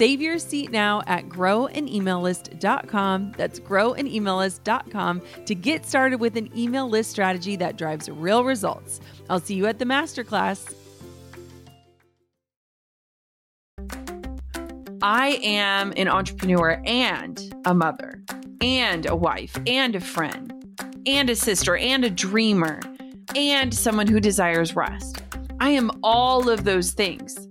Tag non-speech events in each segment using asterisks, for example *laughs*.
Save your seat now at growanemaillist.com. That's growanemaillist.com to get started with an email list strategy that drives real results. I'll see you at the masterclass. I am an entrepreneur and a mother, and a wife, and a friend, and a sister, and a dreamer, and someone who desires rest. I am all of those things.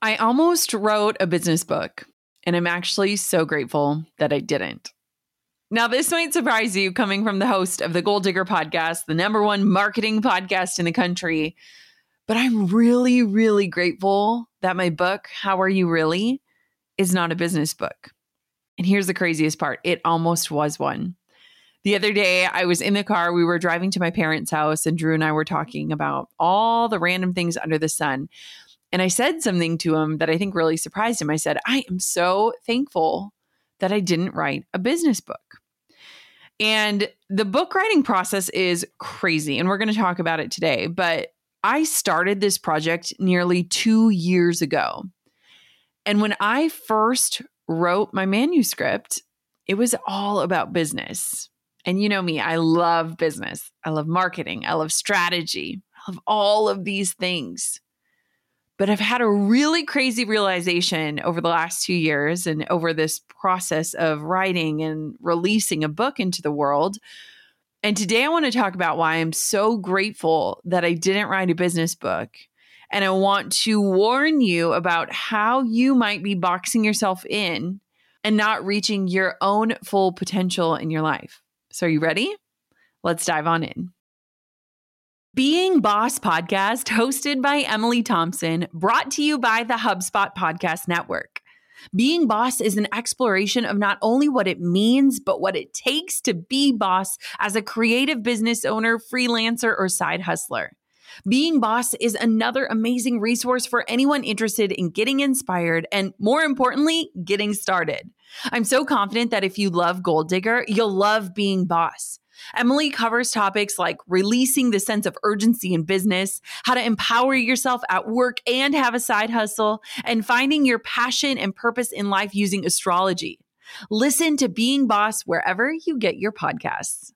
I almost wrote a business book, and I'm actually so grateful that I didn't. Now, this might surprise you coming from the host of the Goal Digger podcast, the number one marketing podcast in the country. But I'm really, really grateful that my book, How Are You Really, is not a business book. And here's the craziest part it almost was one. The other day, I was in the car. We were driving to my parents' house, and Drew and I were talking about all the random things under the sun. And I said something to him that I think really surprised him. I said, I am so thankful that I didn't write a business book. And the book writing process is crazy. And we're going to talk about it today. But I started this project nearly two years ago. And when I first wrote my manuscript, it was all about business. And you know me, I love business. I love marketing. I love strategy. I love all of these things. But I've had a really crazy realization over the last two years and over this process of writing and releasing a book into the world. And today I want to talk about why I'm so grateful that I didn't write a business book. And I want to warn you about how you might be boxing yourself in and not reaching your own full potential in your life. So, are you ready? Let's dive on in. Being Boss podcast, hosted by Emily Thompson, brought to you by the HubSpot Podcast Network. Being boss is an exploration of not only what it means, but what it takes to be boss as a creative business owner, freelancer, or side hustler. Being Boss is another amazing resource for anyone interested in getting inspired and, more importantly, getting started. I'm so confident that if you love Goal Digger, you'll love Being Boss. Emily covers topics like releasing the sense of urgency in business, how to empower yourself at work and have a side hustle, and finding your passion and purpose in life using astrology. Listen to Being Boss wherever you get your podcasts.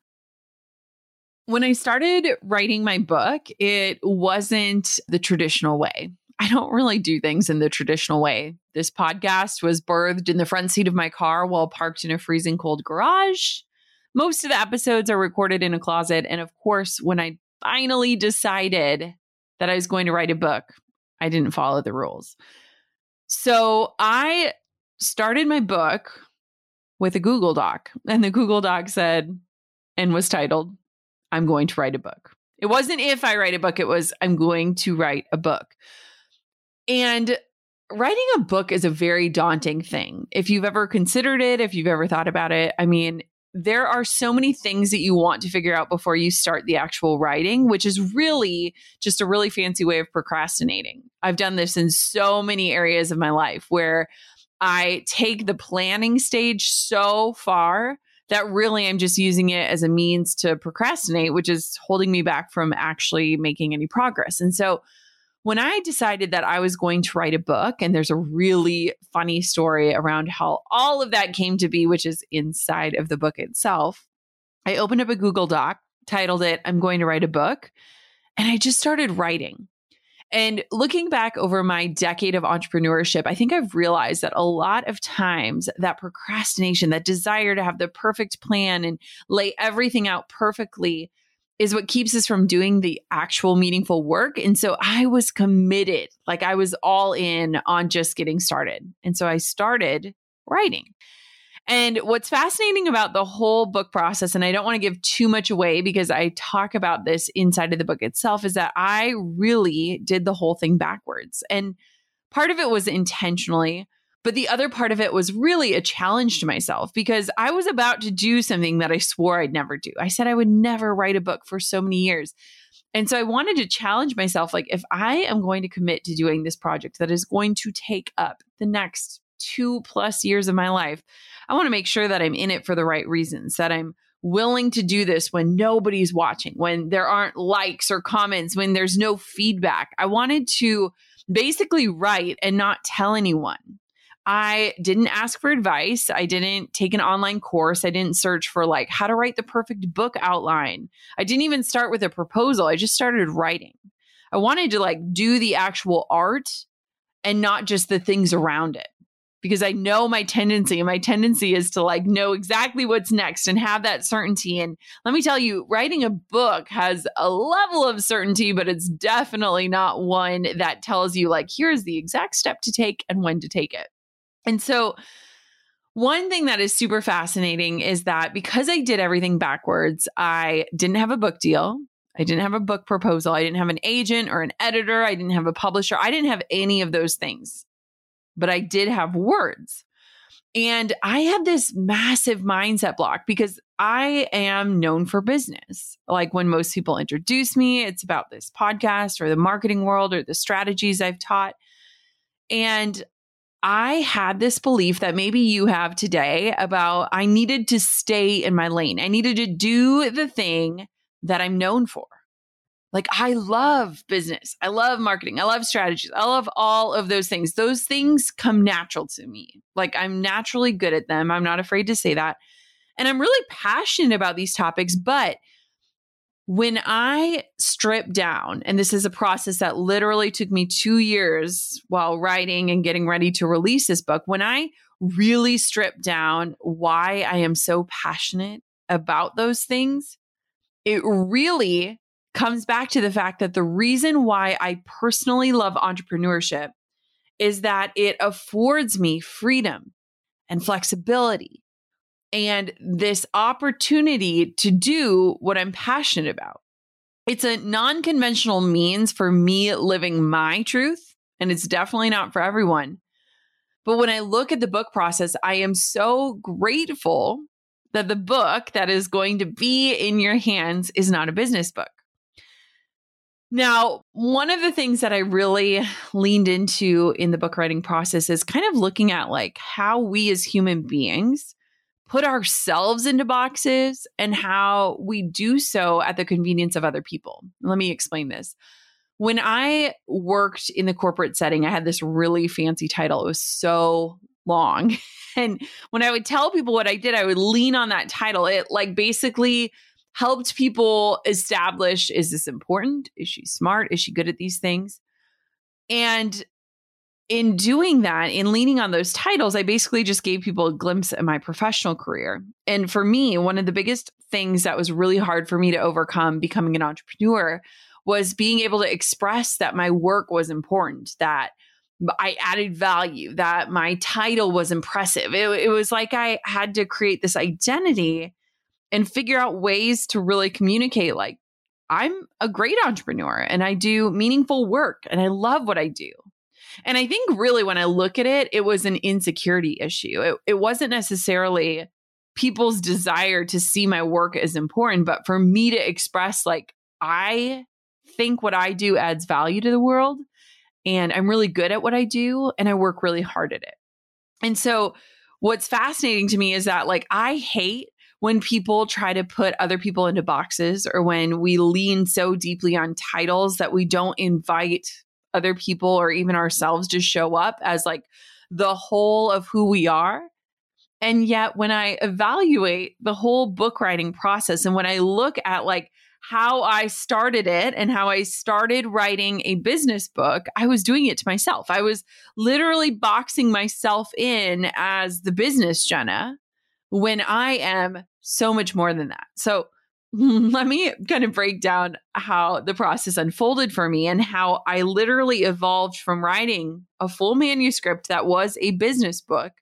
When I started writing my book, it wasn't the traditional way. I don't really do things in the traditional way. This podcast was birthed in the front seat of my car while parked in a freezing cold garage. Most of the episodes are recorded in a closet. And of course, when I finally decided that I was going to write a book, I didn't follow the rules. So I started my book with a Google Doc, and the Google Doc said, and was titled, I'm going to write a book. It wasn't if I write a book, it was, I'm going to write a book. And writing a book is a very daunting thing. If you've ever considered it, if you've ever thought about it, I mean, there are so many things that you want to figure out before you start the actual writing, which is really just a really fancy way of procrastinating. I've done this in so many areas of my life where I take the planning stage so far that really I'm just using it as a means to procrastinate, which is holding me back from actually making any progress. And so when I decided that I was going to write a book, and there's a really funny story around how all of that came to be, which is inside of the book itself, I opened up a Google Doc, titled it, I'm going to write a book. And I just started writing. And looking back over my decade of entrepreneurship, I think I've realized that a lot of times that procrastination, that desire to have the perfect plan and lay everything out perfectly, is what keeps us from doing the actual meaningful work. And so I was committed, like I was all in on just getting started. And so I started writing. And what's fascinating about the whole book process, and I don't want to give too much away because I talk about this inside of the book itself, is that I really did the whole thing backwards. And part of it was intentionally, but the other part of it was really a challenge to myself because I was about to do something that I swore I'd never do. I said I would never write a book for so many years. And so I wanted to challenge myself like, if I am going to commit to doing this project that is going to take up the next two plus years of my life, I want to make sure that I'm in it for the right reasons, that I'm willing to do this when nobody's watching, when there aren't likes or comments, when there's no feedback. I wanted to basically write and not tell anyone. I didn't ask for advice. I didn't take an online course. I didn't search for like how to write the perfect book outline. I didn't even start with a proposal. I just started writing. I wanted to like do the actual art and not just the things around it because I know my tendency and my tendency is to like know exactly what's next and have that certainty. And let me tell you, writing a book has a level of certainty, but it's definitely not one that tells you like, here's the exact step to take and when to take it. And so, one thing that is super fascinating is that because I did everything backwards, I didn't have a book deal. I didn't have a book proposal. I didn't have an agent or an editor. I didn't have a publisher. I didn't have any of those things, but I did have words. And I had this massive mindset block because I am known for business. Like when most people introduce me, it's about this podcast or the marketing world or the strategies I've taught. And I had this belief that maybe you have today about I needed to stay in my lane. I needed to do the thing that I'm known for. Like, I love business. I love marketing. I love strategies. I love all of those things. Those things come natural to me. Like, I'm naturally good at them. I'm not afraid to say that. And I'm really passionate about these topics, but when I strip down, and this is a process that literally took me two years while writing and getting ready to release this book, when I really strip down why I am so passionate about those things, it really comes back to the fact that the reason why I personally love entrepreneurship is that it affords me freedom and flexibility and this opportunity to do what I'm passionate about. It's a non conventional means for me living my truth, and it's definitely not for everyone. But when I look at the book process, I am so grateful that the book that is going to be in your hands is not a business book. Now, one of the things that I really leaned into in the book writing process is kind of looking at like how we as human beings put ourselves into boxes and how we do so at the convenience of other people. Let me explain this. When I worked in the corporate setting, I had this really fancy title. It was so long. *laughs* And when I would tell people what I did, I would lean on that title. It like basically helped people establish is this important? Is she smart? Is she good at these things? And in doing that, in leaning on those titles, I basically just gave people a glimpse at my professional career. And for me, one of the biggest things that was really hard for me to overcome becoming an entrepreneur was being able to express that my work was important, that I added value, that my title was impressive. It, it was like I had to create this identity and figure out ways to really communicate like, I'm a great entrepreneur and I do meaningful work and I love what I do. And I think really when I look at it, it was an insecurity issue. It, it wasn't necessarily people's desire to see my work as important, but for me to express, like, I think what I do adds value to the world and I'm really good at what I do and I work really hard at it. And so what's fascinating to me is that like I hate when people try to put other people into boxes or when we lean so deeply on titles that we don't invite other people or even ourselves to show up as like the whole of who we are. And yet, when I evaluate the whole book writing process and when I look at like how I started it and how I started writing a business book, I was doing it to myself. I was literally boxing myself in as the business Jenna when I am so much more than that. So, *laughs* let me kind of break down how the process unfolded for me and how I literally evolved from writing a full manuscript that was a business book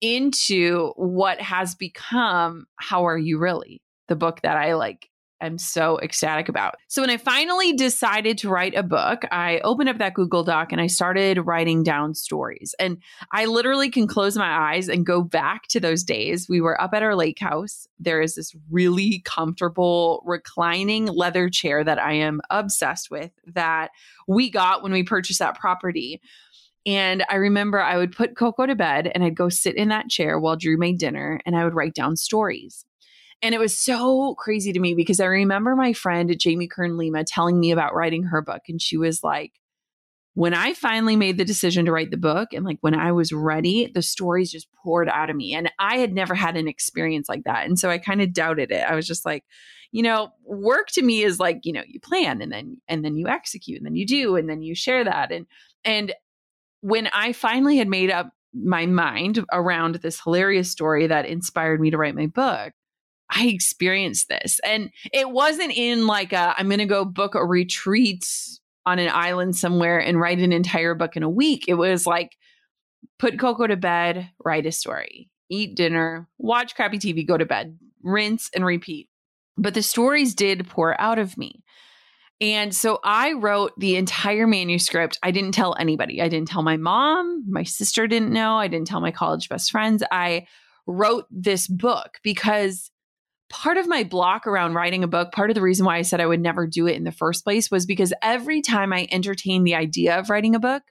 into what has become How Are You Really? The book that I like am so ecstatic about. So when I finally decided to write a book, I opened up that Google Doc and I started writing down stories. And I literally can close my eyes and go back to those days. We were up at our lake house. There is this really comfortable reclining leather chair that I am obsessed with that we got when we purchased that property. And I remember I would put Coco to bed and I'd go sit in that chair while Drew made dinner and I would write down stories. And it was so crazy to me because I remember my friend Jamie Kern Lima telling me about writing her book. And she was like, when I finally made the decision to write the book and like when I was ready, the stories just poured out of me. And I had never had an experience like that. And so I kind of doubted it. I was just like, you know, work to me is like, you know, you plan and then and then you execute and then you do and then you share that. And and when I finally had made up my mind around this hilarious story that inspired me to write my book, I experienced this. And it wasn't in like a, I'm going to go book a retreat on an island somewhere and write an entire book in a week. It was like, put Coco to bed, write a story, eat dinner, watch crappy TV, go to bed, rinse and repeat. But the stories did pour out of me. And so I wrote the entire manuscript. I didn't tell anybody. I didn't tell my mom. My sister didn't know. I didn't tell my college best friends. I wrote this book because part of my block around writing a book, part of the reason why I said I would never do it in the first place was because every time I entertained the idea of writing a book,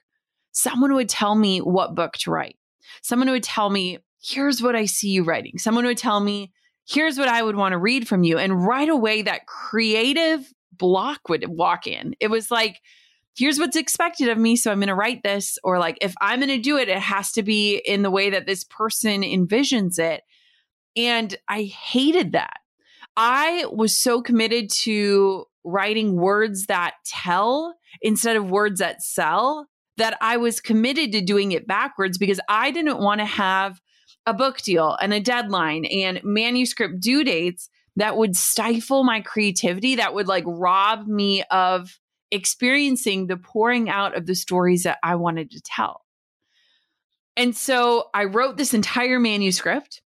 someone would tell me what book to write. Someone would tell me, here's what I see you writing. Someone would tell me, here's what I would want to read from you. And right away, that creative block would walk in. It was like, here's what's expected of me. So I'm going to write this. Or like, if I'm going to do it, it has to be in the way that this person envisions it. And I hated that. I was so committed to writing words that tell instead of words that sell that I was committed to doing it backwards because I didn't want to have a book deal and a deadline and manuscript due dates that would stifle my creativity, that would like rob me of experiencing the pouring out of the stories that I wanted to tell. And so I wrote this entire manuscript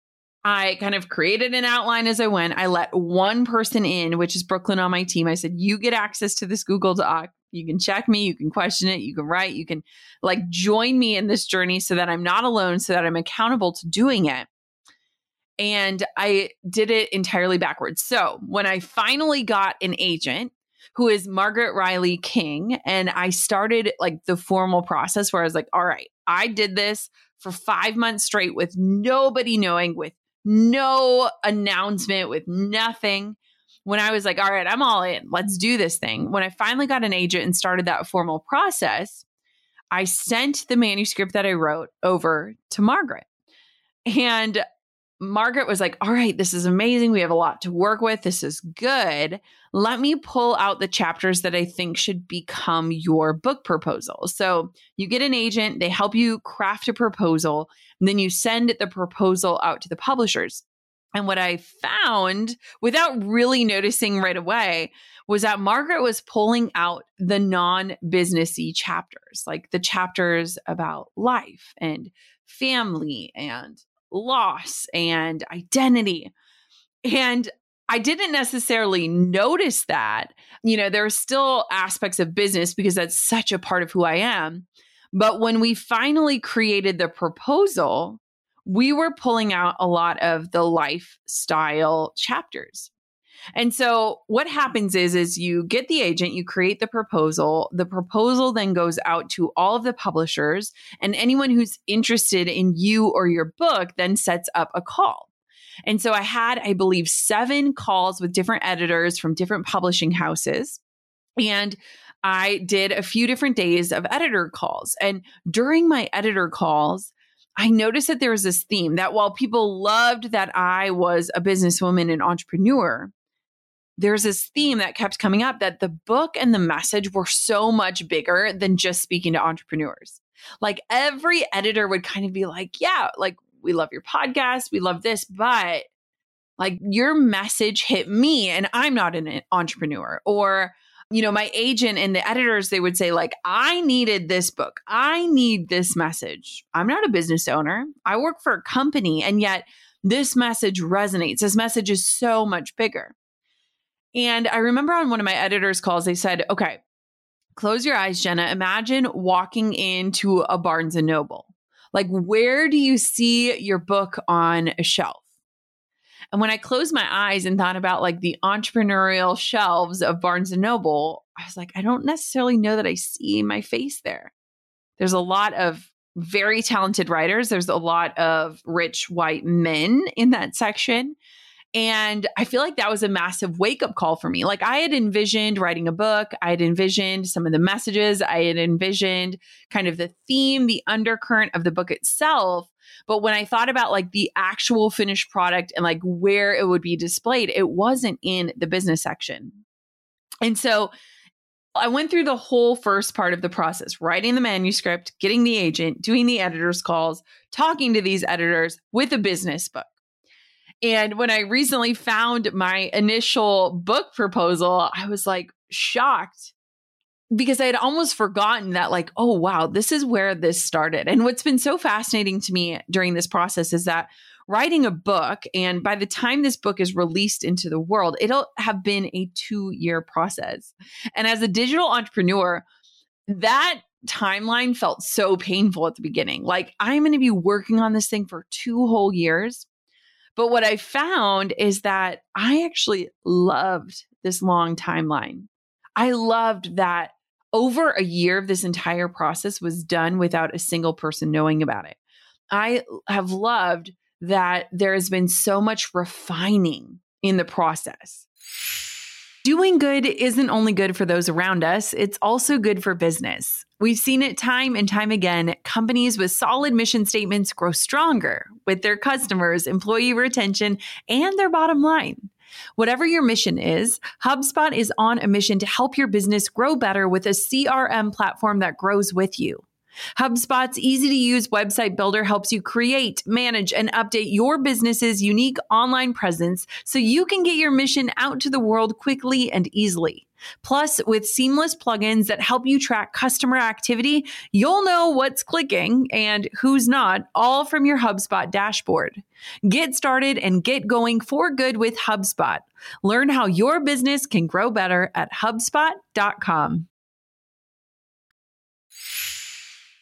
I kind of created an outline as I went. I let one person in, which is Brooklyn on my team. I said, You get access to this Google Doc. You can check me, you can question it, you can write, you can like join me in this journey so that I'm not alone, so that I'm accountable to doing it. And I did it entirely backwards. So when I finally got an agent, who is Margaret Riley King. And I started like the formal process where I was like, all right, I did this for five months straight with nobody knowing, with no announcement, with nothing. When I was like, all right, I'm all in, let's do this thing. When I finally got an agent and started that formal process, I sent the manuscript that I wrote over to Margaret. And Margaret was like, All right, this is amazing. We have a lot to work with. This is good. Let me pull out the chapters that I think should become your book proposal. So you get an agent, they help you craft a proposal, and then you send the proposal out to the publishers. And what I found without really noticing right away was that Margaret was pulling out the non businessy chapters, like the chapters about life and family and loss and identity. And I didn't necessarily notice that. You know, there are still aspects of business because that's such a part of who I am. But when we finally created the proposal, we were pulling out a lot of the lifestyle chapters. And so what happens is is you get the agent, you create the proposal, the proposal then goes out to all of the publishers and anyone who's interested in you or your book then sets up a call. And so I had I believe 7 calls with different editors from different publishing houses. And I did a few different days of editor calls. And during my editor calls, I noticed that there was this theme that while people loved that I was a businesswoman and entrepreneur, there's this theme that kept coming up that the book and the message were so much bigger than just speaking to entrepreneurs. Like every editor would kind of be like, yeah, like we love your podcast, we love this, but like your message hit me and I'm not an eh, entrepreneur. Or, you know, my agent and the editors, they would say, like, I needed this book. I need this message. I'm not a business owner. I work for a company. And yet this message resonates. This message is so much bigger. And I remember on one of my editors' calls, they said, okay, close your eyes, Jenna. Imagine walking into a Barnes and Noble. Like, where do you see your book on a shelf? And when I closed my eyes and thought about like the entrepreneurial shelves of Barnes and Noble, I was like, I don't necessarily know that I see my face there. There's a lot of very talented writers, there's a lot of rich white men in that section. And I feel like that was a massive wake up call for me. Like I had envisioned writing a book, I had envisioned some of the messages, I had envisioned kind of the theme, the undercurrent of the book itself. But when I thought about like the actual finished product and like where it would be displayed, it wasn't in the business section. And so I went through the whole first part of the process writing the manuscript, getting the agent, doing the editor's calls, talking to these editors with a business book. And when I recently found my initial book proposal, I was like shocked because I had almost forgotten that, like, oh, wow, this is where this started. And what's been so fascinating to me during this process is that writing a book, and by the time this book is released into the world, it'll have been a two year process. And as a digital entrepreneur, that timeline felt so painful at the beginning. Like, I'm going to be working on this thing for two whole years. But what I found is that I actually loved this long timeline. I loved that over a year of this entire process was done without a single person knowing about it. I have loved that there has been so much refining in the process. Doing good isn't only good for those around us, it's also good for business. We've seen it time and time again. Companies with solid mission statements grow stronger with their customers, employee retention, and their bottom line. Whatever your mission is, HubSpot is on a mission to help your business grow better with a CRM platform that grows with you. HubSpot's easy to use website builder helps you create, manage, and update your business's unique online presence so you can get your mission out to the world quickly and easily. Plus, with seamless plugins that help you track customer activity, you'll know what's clicking and who's not, all from your HubSpot dashboard. Get started and get going for good with HubSpot. Learn how your business can grow better at HubSpot.com.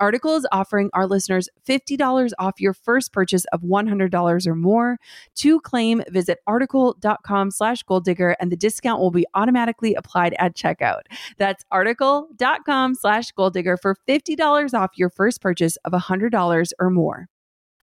Article is offering our listeners $50 off your first purchase of $100 or more. To claim, visit article.com slash goal digger and the discount will be automatically applied at checkout. That's article.com slash goal digger for $50 off your first purchase of $100 or more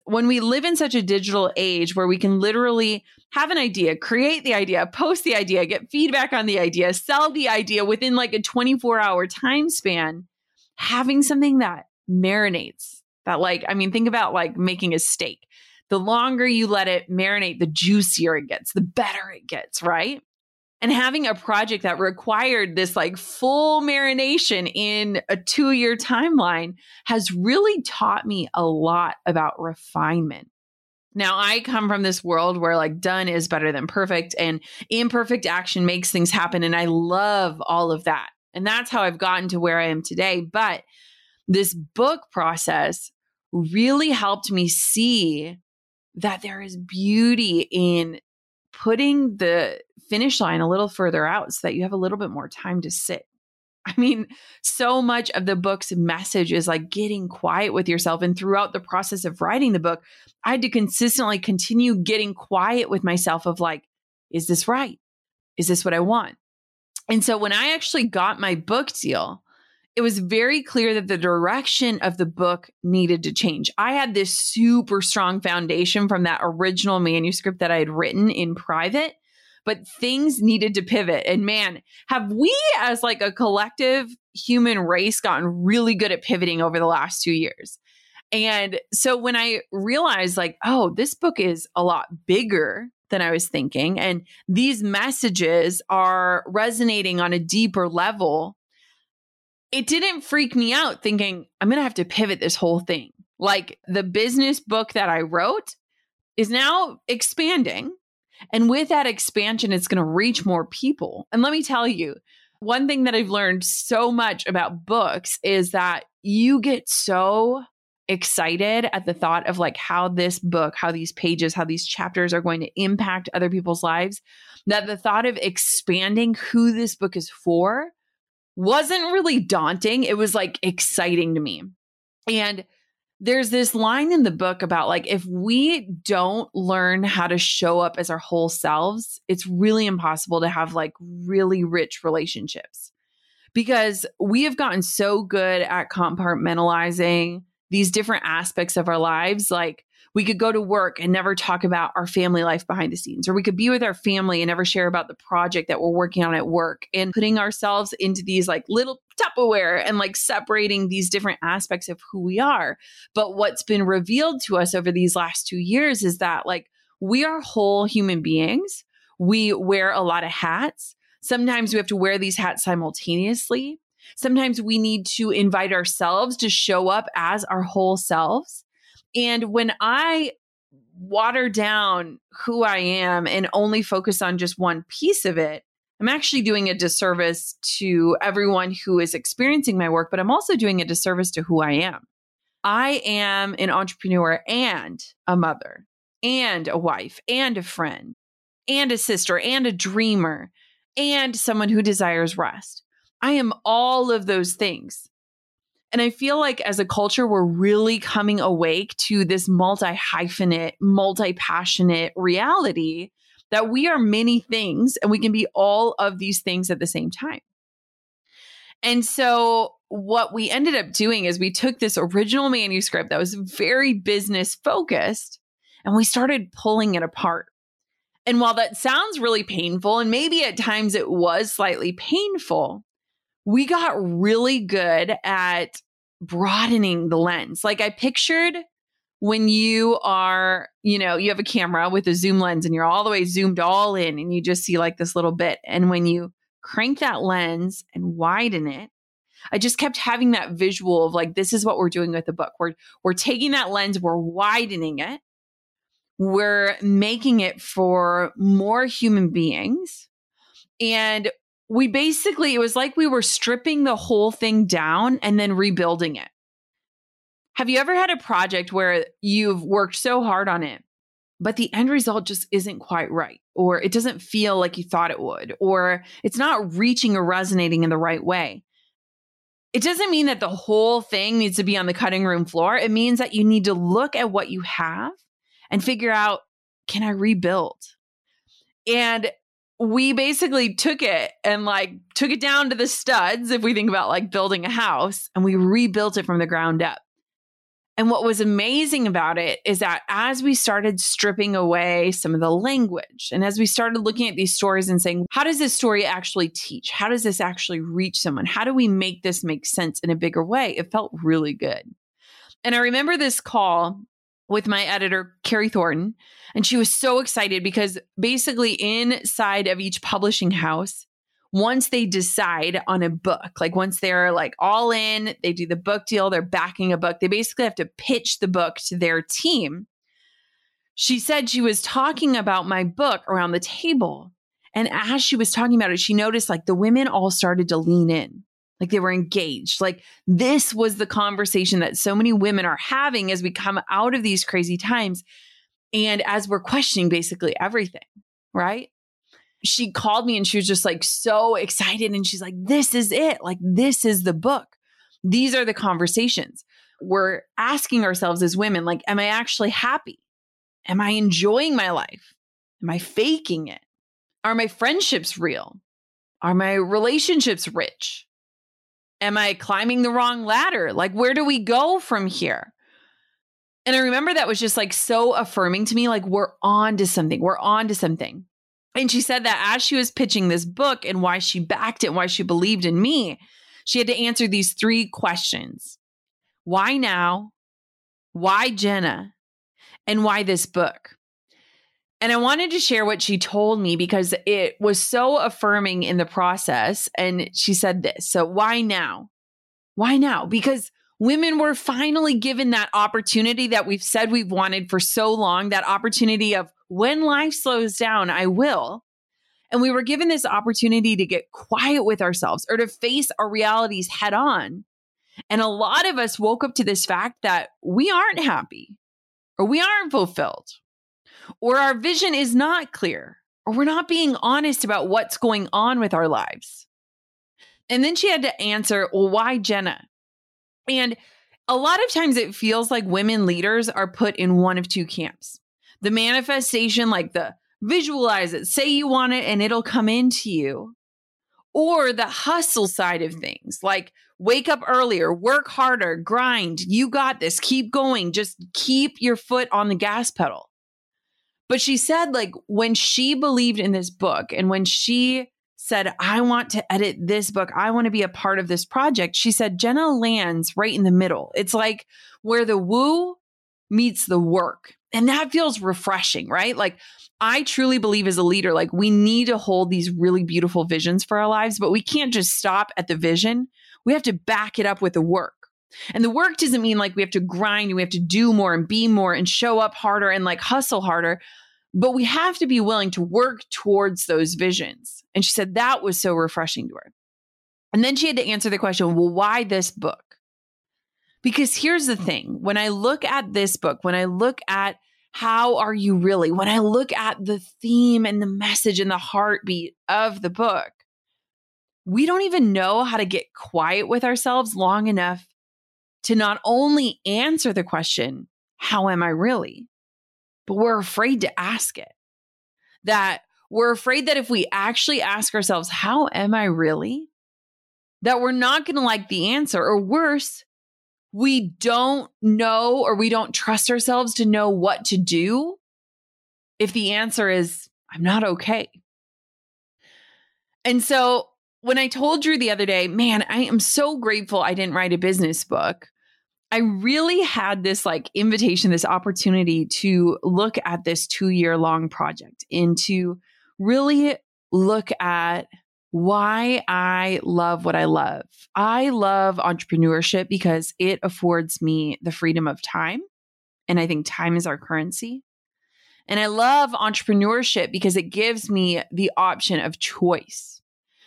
when we live in such a digital age where we can literally have an idea, create the idea, post the idea, get feedback on the idea, sell the idea within like a 24 hour time span, having something that marinates, that like, I mean, think about like making a steak. The longer you let it marinate, the juicier it gets, the better it gets, right? and having a project that required this like full marination in a two year timeline has really taught me a lot about refinement. Now, I come from this world where like done is better than perfect and imperfect action makes things happen. And I love all of that. And that's how I've gotten to where I am today. But this book process really helped me see that there is beauty in putting the finish line a little further out so that you have a little bit more time to sit. *laughs* I mean, so much of the book's message is like getting quiet with yourself. And throughout the process of writing the book, I had to consistently continue getting quiet with myself of like, is this right? Is this what I want? And so when I actually got my book deal, it was very clear that the direction of the book needed to change. I had this super strong foundation from that original manuscript that I had written in private, but things needed to pivot. And man, have we as like a collective human race gotten really good at pivoting over the last 2 years. And so when I realized like, oh, this book is a lot bigger than I was thinking and these messages are resonating on a deeper level it didn't freak me out thinking I'm going to have to pivot this whole thing. Like the business book that I wrote is now expanding. And with that expansion, it's going to reach more people. And let me tell you, one thing that I've learned so much about books is that you get so excited at the thought of like how this book, how these pages, how these chapters are going to impact other people's lives, that the thought of expanding who this book is for wasn't really daunting. It was like exciting to me. And there's this line in the book about like if we don't learn how to show up as our whole selves, it's really impossible to have like really rich relationships. Because we have gotten so good at compartmentalizing these different aspects of our lives like we could go to work and never talk about our family life behind the scenes, or we could be with our family and never share about the project that we're working on at work and putting ourselves into these like little Tupperware and like separating these different aspects of who we are. But what's been revealed to us over these last two years is that like we are whole human beings. We wear a lot of hats. Sometimes we have to wear these hats simultaneously. Sometimes we need to invite ourselves to show up as our whole selves. And when I water down who I am and only focus on just one piece of it, I'm actually doing a disservice to everyone who is experiencing my work, but I'm also doing a disservice to who I am. I am an entrepreneur and a mother and a wife and a friend and a sister and a dreamer and someone who desires rest. I am all of those things. And I feel like as a culture, we're really coming awake to this multi hyphenate, multi passionate reality that we are many things and we can be all of these things at the same time. And so, what we ended up doing is we took this original manuscript that was very business focused and we started pulling it apart. And while that sounds really painful, and maybe at times it was slightly painful, we got really good at broadening the lens. Like I pictured when you are, you know, you have a camera with a zoom lens and you're all the way zoomed all in and you just see like this little bit. And when you crank that lens and widen it, I just kept having that visual of like, this is what we're doing with the book. We're, we're taking that lens, we're widening it, we're making it for more human beings. And we basically, it was like we were stripping the whole thing down and then rebuilding it. Have you ever had a project where you've worked so hard on it, but the end result just isn't quite right, or it doesn't feel like you thought it would, or it's not reaching or resonating in the right way? it doesn't mean that the whole thing needs to be on the cutting room floor. It means that you need to look at what you have and figure out can I rebuild? And we basically took it and like took it down to the studs if we think about like building a house and we rebuilt it from the ground up. And what was amazing about it is that as we started stripping away some of the language and as we started looking at these stories and saying, how does this story actually teach? How does this actually reach someone? How do we make this make sense in a bigger way? It felt really good. And I remember this call with my editor, Carrie Thornton, and she was so excited because basically inside of each publishing house, once they decide on a book, like once they're like all in, they do the book deal, they're backing a book, they basically have to pitch the book to their team. She said she was talking about my book around the table. And as she was talking about it, she noticed like the women all started to lean in, like they were engaged. Like this was the conversation that so many women are having as we come out of these crazy times. And as we're questioning basically everything, right? she called me and she was just like so excited. And she's like, this is it. Like, this is the book. These are the conversations. We're asking ourselves as women, like, am I actually happy? Am I enjoying my life? Am I faking it? Are my friendships real? Are my relationships rich? Am I climbing the wrong ladder? Like, where do we go from here? And I remember that was just like so affirming to me. Like, we're on to something. We're on to something. And she said that as she was pitching this book and why she backed it, why she believed in me, she had to answer these three questions Why now? Why Jenna? And why this book? And I wanted to share what she told me because it was so affirming in the process. And she said this. So, why now? Why now? Because women were finally given that opportunity that we've said we've wanted for so long that opportunity of when life slows down, I will. And we were given this opportunity to get quiet with ourselves or to face our realities head on. And a lot of us woke up to this fact that we aren't happy or we aren't fulfilled or our vision is not clear or we're not being honest about what's going on with our lives. And then she had to answer, well, why Jenna? And a lot of times it feels like women leaders are put in one of two camps the manifestation, like the visualize it, say you want it, and it'll come into you. Or the hustle side of things, like wake up earlier, work harder, grind. You got this. Keep going. Just keep your foot on the gas pedal. But she said, like, when she believed in this book and when she said, I want to edit this book, I want to be a part of this project, she said, Jenna lands right in the middle. It's like where the woo meets the work. And that feels refreshing, right? Like, I truly believe as a leader, like, we need to hold these really beautiful visions for our lives, but we can't just stop at the vision. We have to back it up with the work. And the work doesn't mean like we have to grind and we have to do more and be more and show up harder and like hustle harder, but we have to be willing to work towards those visions. And she said that was so refreshing to her. And then she had to answer the question well, why this book? Because here's the thing when I look at this book, when I look at how are you really, when I look at the theme and the message and the heartbeat of the book, we don't even know how to get quiet with ourselves long enough to not only answer the question, How am I really? but we're afraid to ask it. That we're afraid that if we actually ask ourselves, How am I really? that we're not going to like the answer, or worse, we don't know or we don't trust ourselves to know what to do if the answer is, I'm not okay. And so when I told Drew the other day, man, I am so grateful I didn't write a business book. I really had this like invitation, this opportunity to look at this two year long project and to really look at why I love what I love. I love entrepreneurship because it affords me the freedom of time. And I think time is our currency. And I love entrepreneurship because it gives me the option of choice.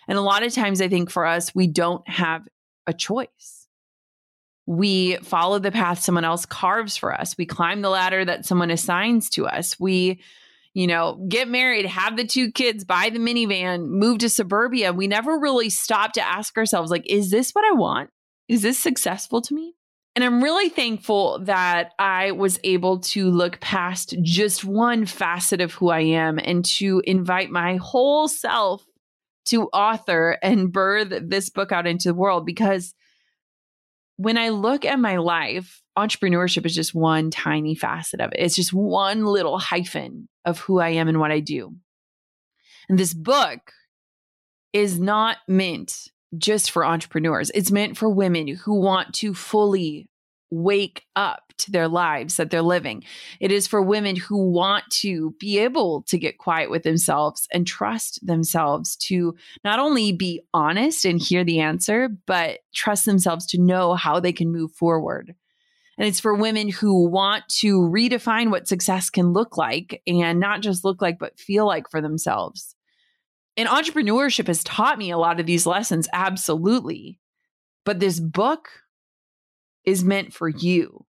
And a lot of times, I think for us, we don't have a choice. We follow the path someone else carves for us. We climb the ladder that someone assigns to us. We you know, get married, have the two kids, buy the minivan, move to suburbia. We never really stop to ask ourselves, like, is this what I want? Is this successful to me? And I'm really thankful that I was able to look past just one facet of who I am and to invite my whole self to author and birth this book out into the world because when I look at my life, entrepreneurship is just one tiny facet of it. It's just one little hyphen of who I am and what I do. And this book is not meant just for entrepreneurs. It's meant for women who want to fully wake up to their lives that they're living. It is for women who want to be able to get quiet with themselves and trust themselves to not only be honest and hear the answer, but trust themselves to know how they can move forward. And it's for women who want to redefine what success can look like and not just look like, but feel like for themselves. And entrepreneurship has taught me a lot of these lessons, absolutely. But this book is meant for you.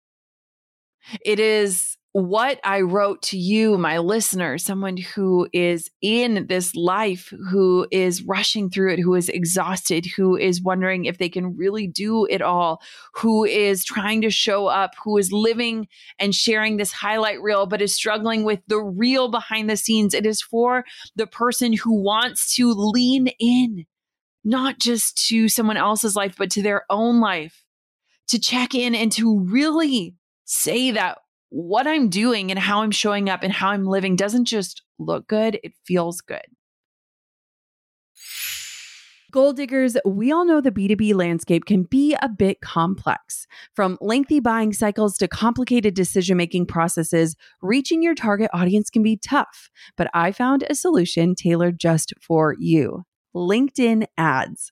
It is what I wrote to you, my listener, someone who is in this life, who is rushing through it, who is exhausted, who is wondering if they can really do it all, who is trying to show up, who is living and sharing this highlight reel, but is struggling with the real behind the scenes. It is for the person who wants to lean in, not just to someone else's life, but to their own life, to check in and to really say that what I'm doing and how I'm showing up and how I'm living doesn't just look good, it feels good. Goal diggers, we all know the B2B landscape can be a bit complex. From lengthy buying cycles to complicated decision making processes, reaching your target audience can be tough. But I found a solution tailored just for you LinkedIn ads.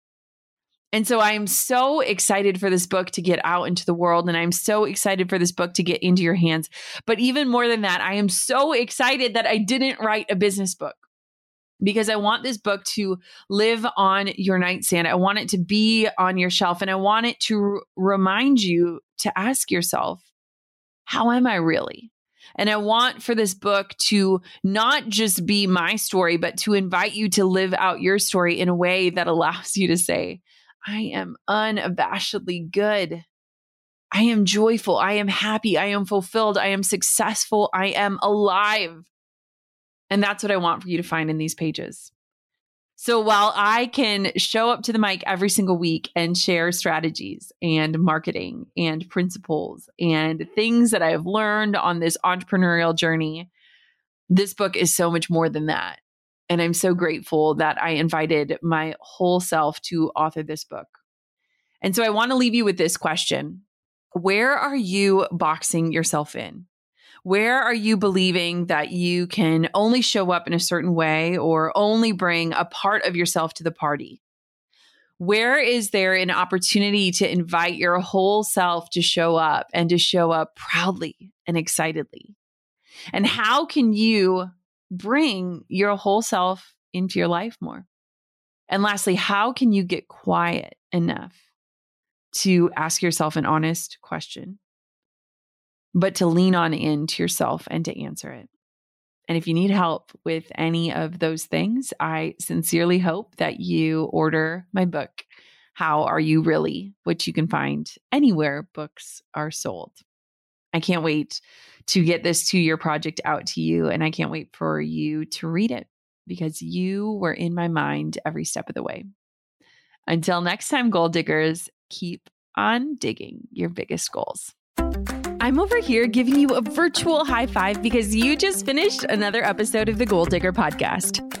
And so I am so excited for this book to get out into the world. And I'm so excited for this book to get into your hands. But even more than that, I am so excited that I didn't write a business book because I want this book to live on your nightstand. I want it to be on your shelf. And I want it to remind you to ask yourself, how am I really? And I want for this book to not just be my story, but to invite you to live out your story in a way that allows you to say, I am unabashedly good. I am joyful. I am happy. I am fulfilled. I am successful. I am alive. And that's what I want for you to find in these pages. So while I can show up to the mic every single week and share strategies and marketing and principles and things that I have learned on this entrepreneurial journey, this book is so much more than that. And I'm so grateful that I invited my whole self to author this book. And so I want to leave you with this question Where are you boxing yourself in? Where are you believing that you can only show up in a certain way or only bring a part of yourself to the party? Where is there an opportunity to invite your whole self to show up and to show up proudly and excitedly? And how can you bring your whole self into your life more? And lastly, how can you get quiet enough to ask yourself an honest question, but to lean on into yourself and to answer it? And if you need help with any of those things, I sincerely hope that you order my book, How Are You Really? which you can find anywhere books are sold. I can't wait to get this two year project out to you, and I can't wait for you to read it because you were in my mind every step of the way. Until next time, goal diggers, keep on digging your biggest goals. I'm over here giving you a virtual high five because you just finished another episode of the Goal Digger podcast.